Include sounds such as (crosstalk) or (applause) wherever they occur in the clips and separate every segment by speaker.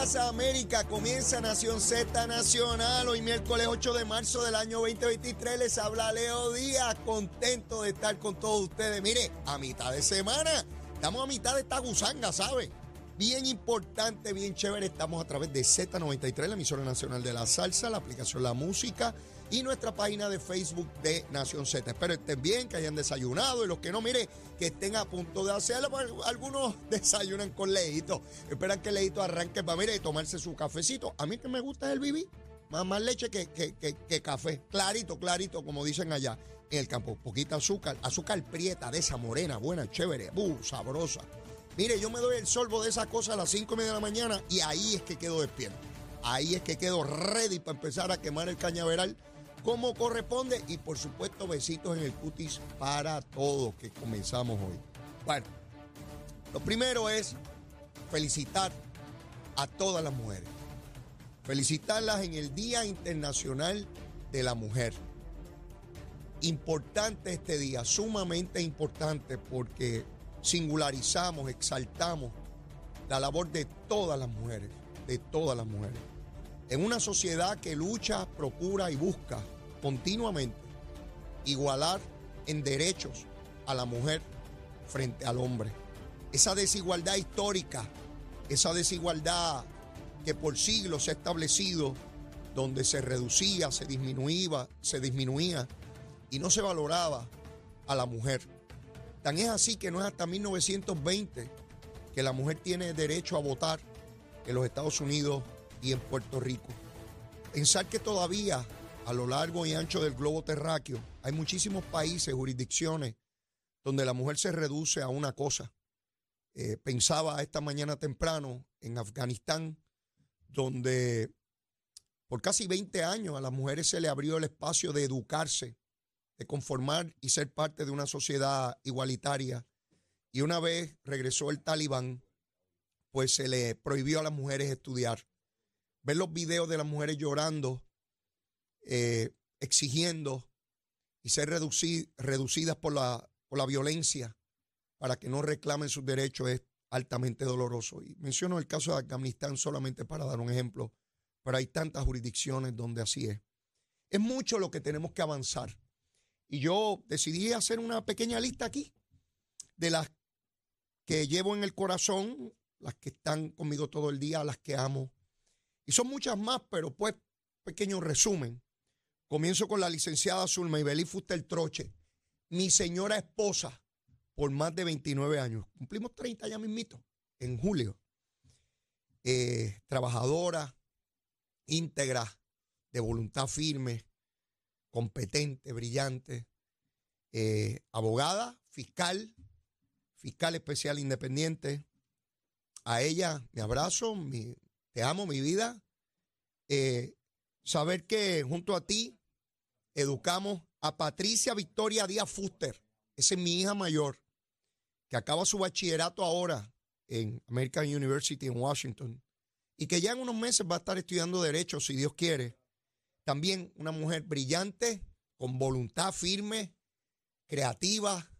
Speaker 1: días, América. Comienza Nación Z Nacional. Hoy miércoles 8 de marzo del año 2023 les habla Leo Díaz. Contento de estar con todos ustedes. Mire, a mitad de semana. Estamos a mitad de esta gusanga, ¿sabe? Bien importante, bien chévere. Estamos a través de Z93, la emisora nacional de la salsa, la aplicación La Música y nuestra página de Facebook de Nación Z. Espero estén bien, que hayan desayunado y los que no, mire, que estén a punto de hacerlo. Pues, algunos (laughs) desayunan con leíto. Esperan que leíto arranque para, mire, tomarse su cafecito. A mí que me gusta es el bibí. Más, más leche que, que, que, café. Clarito, clarito, como dicen allá en el campo. Poquita azúcar, azúcar prieta de esa morena, buena, chévere, uh, sabrosa. Mire, yo me doy el solvo de esa cosa a las 5 y media de la mañana y ahí es que quedo despierto. Ahí es que quedo ready para empezar a quemar el cañaveral como corresponde y por supuesto besitos en el cutis para todos que comenzamos hoy. Bueno, lo primero es felicitar a todas las mujeres. Felicitarlas en el Día Internacional de la Mujer. Importante este día, sumamente importante porque singularizamos, exaltamos la labor de todas las mujeres, de todas las mujeres en una sociedad que lucha, procura y busca continuamente igualar en derechos a la mujer frente al hombre. Esa desigualdad histórica, esa desigualdad que por siglos se ha establecido, donde se reducía, se disminuía, se disminuía y no se valoraba a la mujer. Tan es así que no es hasta 1920 que la mujer tiene derecho a votar en los Estados Unidos y en Puerto Rico. Pensar que todavía a lo largo y ancho del globo terráqueo hay muchísimos países, jurisdicciones, donde la mujer se reduce a una cosa. Eh, pensaba esta mañana temprano en Afganistán, donde por casi 20 años a las mujeres se le abrió el espacio de educarse, de conformar y ser parte de una sociedad igualitaria. Y una vez regresó el talibán, pues se le prohibió a las mujeres estudiar ver los videos de las mujeres llorando, eh, exigiendo y ser reducidas por la, por la violencia para que no reclamen sus derechos es altamente doloroso. Y menciono el caso de Afganistán solamente para dar un ejemplo, pero hay tantas jurisdicciones donde así es. Es mucho lo que tenemos que avanzar. Y yo decidí hacer una pequeña lista aquí de las que llevo en el corazón, las que están conmigo todo el día, las que amo, y son muchas más, pero pues, pequeño resumen. Comienzo con la licenciada Zulma Ibelí Fuster Troche, mi señora esposa por más de 29 años. Cumplimos 30 ya mismito, en julio. Eh, trabajadora, íntegra, de voluntad firme, competente, brillante, eh, abogada, fiscal, fiscal especial independiente. A ella mi abrazo, mi, te amo, mi vida. Eh, saber que junto a ti educamos a Patricia Victoria Díaz Fuster. Esa es mi hija mayor, que acaba su bachillerato ahora en American University en Washington y que ya en unos meses va a estar estudiando Derecho, si Dios quiere. También una mujer brillante, con voluntad firme, creativa,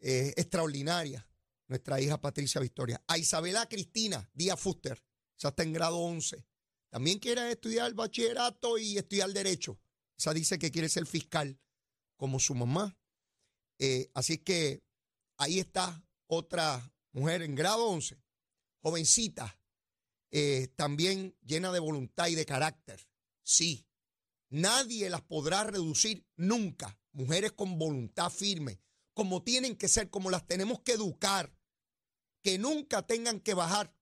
Speaker 1: eh, extraordinaria, nuestra hija Patricia Victoria. A Isabela Cristina Díaz Fuster, esa está en grado 11. También quiere estudiar bachillerato y estudiar derecho. Esa dice que quiere ser fiscal como su mamá. Eh, así que ahí está otra mujer en grado 11, jovencita, eh, también llena de voluntad y de carácter. Sí, nadie las podrá reducir nunca. Mujeres con voluntad firme, como tienen que ser, como las tenemos que educar, que nunca tengan que bajar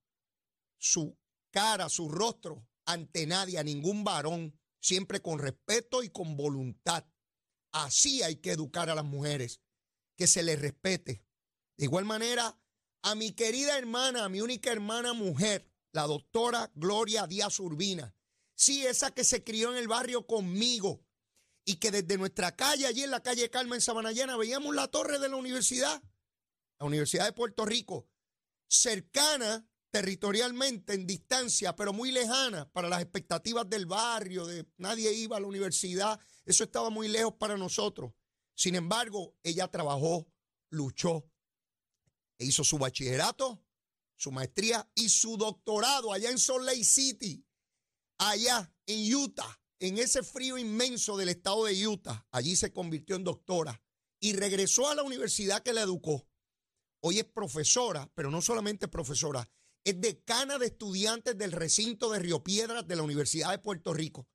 Speaker 1: su cara, su rostro ante nadie, a ningún varón, siempre con respeto y con voluntad. Así hay que educar a las mujeres, que se les respete. De igual manera, a mi querida hermana, a mi única hermana mujer, la doctora Gloria Díaz Urbina. Sí, esa que se crió en el barrio conmigo y que desde nuestra calle, allí en la calle Carmen Sabanayana, veíamos la torre de la universidad, la Universidad de Puerto Rico, cercana territorialmente en distancia, pero muy lejana para las expectativas del barrio, de nadie iba a la universidad, eso estaba muy lejos para nosotros. Sin embargo, ella trabajó, luchó, e hizo su bachillerato su maestría y su doctorado allá en Salt Lake City, allá en Utah, en ese frío inmenso del estado de Utah. Allí se convirtió en doctora y regresó a la universidad que la educó. Hoy es profesora, pero no solamente profesora, es decana de estudiantes del recinto de Río Piedras de la Universidad de Puerto Rico.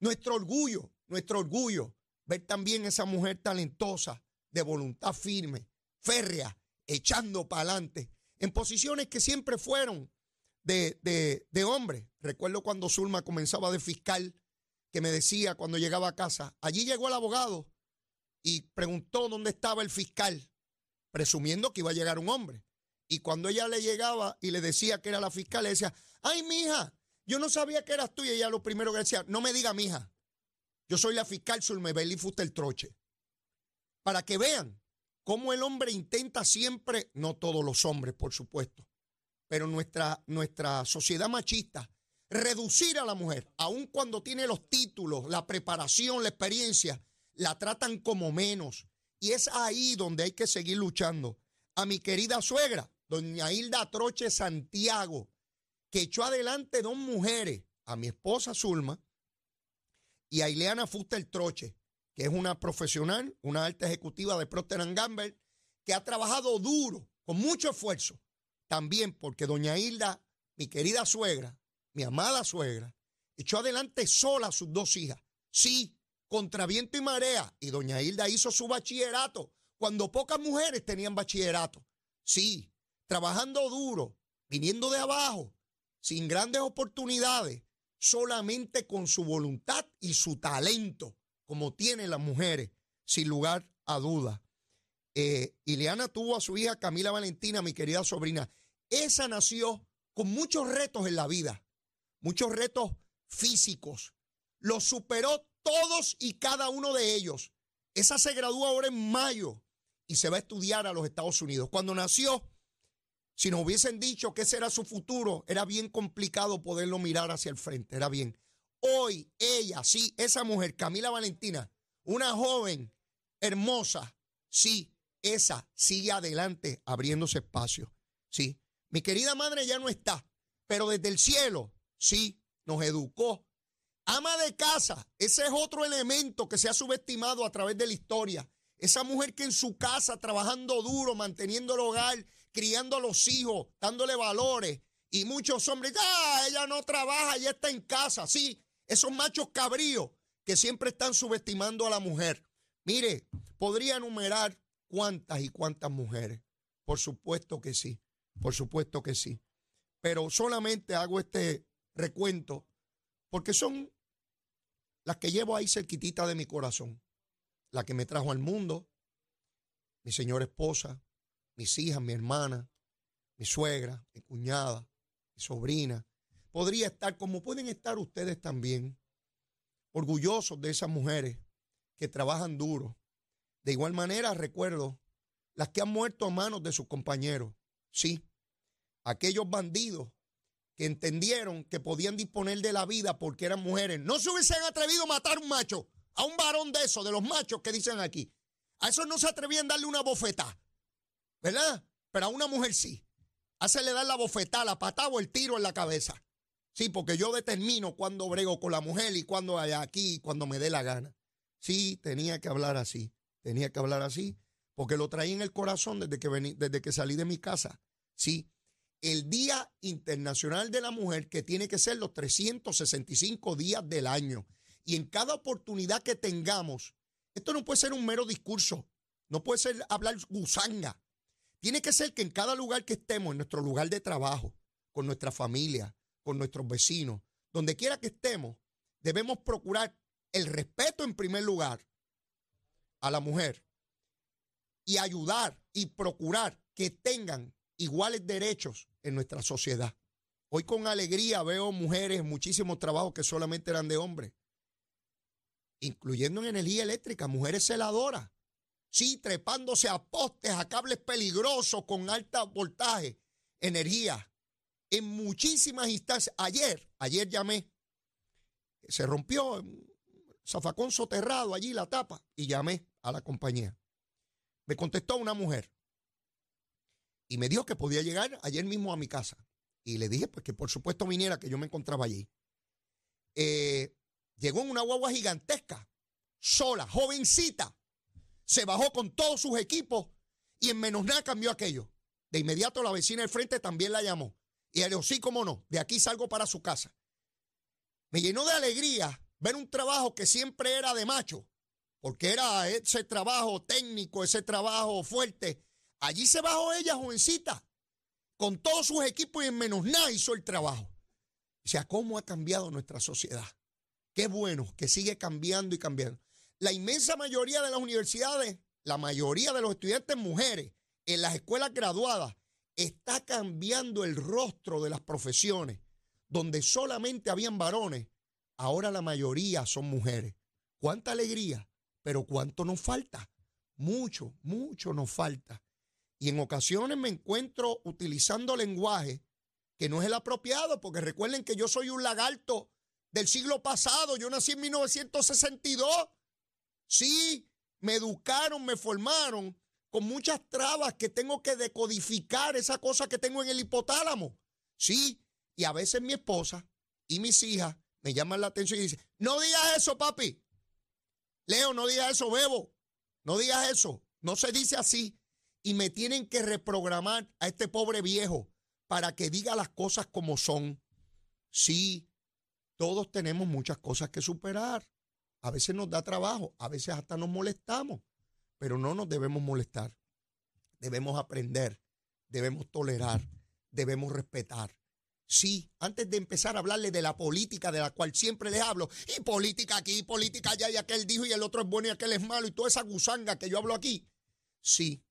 Speaker 1: Nuestro orgullo, nuestro orgullo, ver también esa mujer talentosa, de voluntad firme, férrea, echando para adelante, en posiciones que siempre fueron de, de, de hombre. Recuerdo cuando Zulma comenzaba de fiscal, que me decía cuando llegaba a casa, allí llegó el abogado y preguntó dónde estaba el fiscal presumiendo que iba a llegar un hombre. Y cuando ella le llegaba y le decía que era la fiscal, le decía, ay, mija, yo no sabía que eras tú. Y ella lo primero que decía, no me diga, mija, yo soy la fiscal Sulmebeli el Troche. Para que vean cómo el hombre intenta siempre, no todos los hombres, por supuesto, pero nuestra, nuestra sociedad machista, reducir a la mujer, aun cuando tiene los títulos, la preparación, la experiencia, la tratan como menos, y es ahí donde hay que seguir luchando. A mi querida suegra, doña Hilda Troche Santiago, que echó adelante dos mujeres, a mi esposa Zulma y a Ileana Fuster Troche, que es una profesional, una alta ejecutiva de Procter Gamble, que ha trabajado duro, con mucho esfuerzo, también porque doña Hilda, mi querida suegra, mi amada suegra, echó adelante sola a sus dos hijas. Sí, contra viento y marea. Y doña Hilda hizo su bachillerato cuando pocas mujeres tenían bachillerato. Sí, trabajando duro, viniendo de abajo, sin grandes oportunidades, solamente con su voluntad y su talento, como tienen las mujeres, sin lugar a duda. Eh, Ileana tuvo a su hija Camila Valentina, mi querida sobrina. Esa nació con muchos retos en la vida, muchos retos físicos. Los superó todos y cada uno de ellos. Esa se gradúa ahora en mayo y se va a estudiar a los Estados Unidos. Cuando nació, si nos hubiesen dicho que ese era su futuro, era bien complicado poderlo mirar hacia el frente, era bien. Hoy ella, sí, esa mujer, Camila Valentina, una joven hermosa, sí, esa sigue adelante abriéndose espacio, sí. Mi querida madre ya no está, pero desde el cielo, sí, nos educó, Ama de casa, ese es otro elemento que se ha subestimado a través de la historia. Esa mujer que en su casa, trabajando duro, manteniendo el hogar, criando a los hijos, dándole valores. Y muchos hombres, ah, ella no trabaja, ella está en casa. Sí, esos machos cabríos que siempre están subestimando a la mujer. Mire, podría enumerar cuántas y cuántas mujeres. Por supuesto que sí, por supuesto que sí. Pero solamente hago este recuento porque son las que llevo ahí cerquitita de mi corazón. La que me trajo al mundo, mi señora esposa, mis hijas, mi hermana, mi suegra, mi cuñada, mi sobrina. Podría estar como pueden estar ustedes también, orgullosos de esas mujeres que trabajan duro. De igual manera, recuerdo las que han muerto a manos de sus compañeros. Sí, aquellos bandidos que entendieron que podían disponer de la vida porque eran mujeres, no se hubiesen atrevido a matar a un macho, a un varón de esos, de los machos que dicen aquí. A esos no se atrevían a darle una bofetada, ¿verdad? Pero a una mujer sí. Hacerle dar la bofetada, la patada o el tiro en la cabeza. Sí, porque yo determino cuándo brego con la mujer y cuándo aquí, cuando me dé la gana. Sí, tenía que hablar así. Tenía que hablar así, porque lo traí en el corazón desde que, desde que salí de mi casa. Sí, el Día Internacional de la Mujer, que tiene que ser los 365 días del año. Y en cada oportunidad que tengamos, esto no puede ser un mero discurso, no puede ser hablar gusanga. Tiene que ser que en cada lugar que estemos, en nuestro lugar de trabajo, con nuestra familia, con nuestros vecinos, donde quiera que estemos, debemos procurar el respeto en primer lugar a la mujer y ayudar y procurar que tengan iguales derechos en nuestra sociedad. Hoy con alegría veo mujeres muchísimos trabajos que solamente eran de hombres, incluyendo en energía eléctrica, mujeres celadoras, sí, trepándose a postes, a cables peligrosos con alta voltaje, energía, en muchísimas instancias. Ayer, ayer llamé, se rompió zafacón soterrado allí la tapa y llamé a la compañía. Me contestó una mujer Y me dijo que podía llegar ayer mismo a mi casa. Y le dije, pues que por supuesto viniera, que yo me encontraba allí. Eh, llegó en una guagua gigantesca, sola, jovencita. Se bajó con todos sus equipos y en menos nada cambió aquello. De inmediato la vecina del frente también la llamó. Y le dijo, sí, cómo no, de aquí salgo para su casa. Me llenó de alegría ver un trabajo que siempre era de macho, porque era ese trabajo técnico, ese trabajo fuerte. Allí se bajó ella, jovencita, con todos sus equipos y en menos nada hizo el trabajo. O sea, ¿cómo ha cambiado nuestra sociedad? Qué bueno que sigue cambiando y cambiando. La inmensa mayoría de las universidades, la mayoría de los estudiantes mujeres en las escuelas graduadas, está cambiando el rostro de las profesiones, donde solamente habían varones, ahora la mayoría son mujeres. ¿Cuánta alegría? Pero ¿cuánto nos falta? Mucho, mucho nos falta. Y en ocasiones me encuentro utilizando lenguaje que no es el apropiado, porque recuerden que yo soy un lagarto del siglo pasado, yo nací en 1962. Sí, me educaron, me formaron con muchas trabas que tengo que decodificar esa cosa que tengo en el hipotálamo. Sí, y a veces mi esposa y mis hijas me llaman la atención y dicen, no digas eso, papi. Leo, no digas eso, Bebo. No digas eso. No se dice así. Y me tienen que reprogramar a este pobre viejo para que diga las cosas como son. Sí, todos tenemos muchas cosas que superar. A veces nos da trabajo, a veces hasta nos molestamos pero no nos debemos molestar. Debemos aprender, debemos tolerar, debemos respetar. Sí, antes de empezar a hablarle de la política de la cual siempre les hablo, y política aquí, política allá, y aquel dijo y el otro es bueno y aquel es malo, y toda esa gusanga que yo hablo aquí. Sí,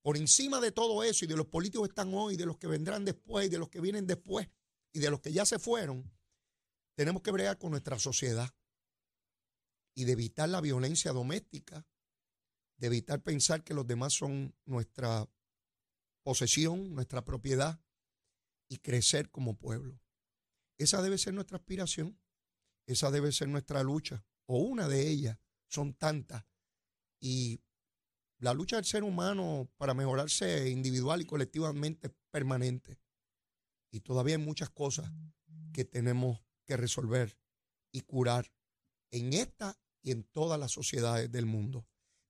Speaker 1: por encima de todo eso y de los políticos que están hoy, de los que vendrán después, y de los que vienen después, y de los que ya se fueron, tenemos que bregar con nuestra sociedad y de evitar la violencia doméstica, de evitar pensar que los demás son nuestra posesión, nuestra propiedad y crecer como pueblo. Esa debe ser nuestra aspiración, esa debe ser nuestra lucha, o una de ellas, son tantas. Y la lucha del ser humano para mejorarse individual y colectivamente es permanente. Y todavía hay muchas cosas que tenemos que resolver y curar en esta y en todas las sociedades del mundo.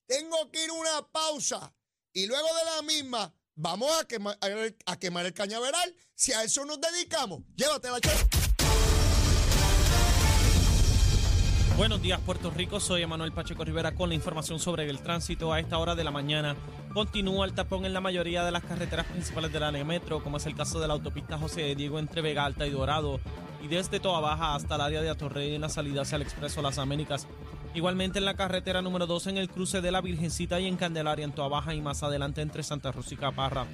Speaker 1: Tengo que ir a una pausa y luego de la misma vamos a quemar, el cañaveral. Si a eso nos dedicamos, llévatela.
Speaker 2: Buenos días Puerto Rico, soy Emanuel Pacheco Rivera con la información sobre el tránsito a esta hora de la mañana. Continúa el tapón en la mayoría de las carreteras principales del área metro, como es el caso de la autopista José Diego entre Vega Alta y Dorado, y desde Toa Baja hasta el área de Atorrey en la salida hacia el Expreso Las Américas. Igualmente en la carretera número 2 en el cruce de la Virgencita y en Candelaria en Toa Baja y más adelante entre Santa Rosa y Caparra.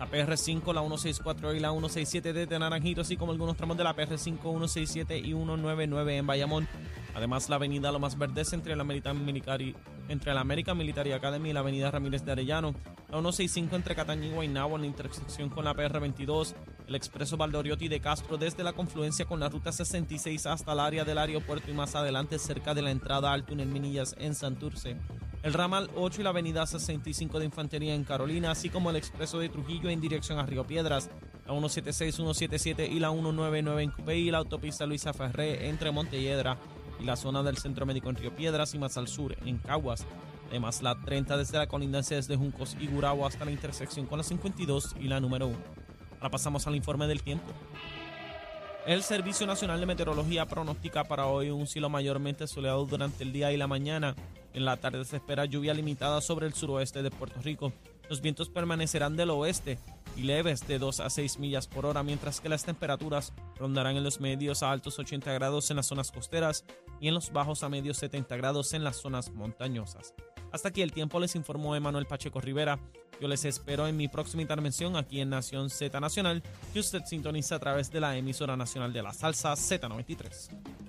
Speaker 2: La PR5, la 164 y la 167 de Naranjito, así como algunos tramos de la PR5, 167 y 199 en Bayamón. Además, la avenida Lomas Verdes entre la American Military, entre la American Military Academy y la avenida Ramírez de Arellano. La 165 entre Cataña y Guaynabo en la intersección con la PR22. El expreso Valdoriotti de Castro desde la confluencia con la ruta 66 hasta el área del aeropuerto y más adelante cerca de la entrada al túnel Minillas en Santurce. El ramal 8 y la avenida 65 de Infantería en Carolina, así como el expreso de Trujillo en dirección a Río Piedras, la 176, 177 y la 199 en Cupey y la autopista Luisa Ferré entre Montelledra y la zona del Centro Médico en Río Piedras y más al sur en Caguas. Además, la 30 desde la colindancia desde Juncos y Gurabo hasta la intersección con la 52 y la número 1. Ahora pasamos al informe del tiempo. El Servicio Nacional de Meteorología pronostica para hoy un cielo mayormente soleado durante el día y la mañana. En la tarde se espera lluvia limitada sobre el suroeste de Puerto Rico. Los vientos permanecerán del oeste y leves de 2 a 6 millas por hora, mientras que las temperaturas rondarán en los medios a altos 80 grados en las zonas costeras y en los bajos a medios 70 grados en las zonas montañosas. Hasta aquí el tiempo les informó Emanuel Pacheco Rivera. Yo les espero en mi próxima intervención aquí en Nación Z Nacional, que usted sintoniza a través de la emisora nacional de la salsa Z93.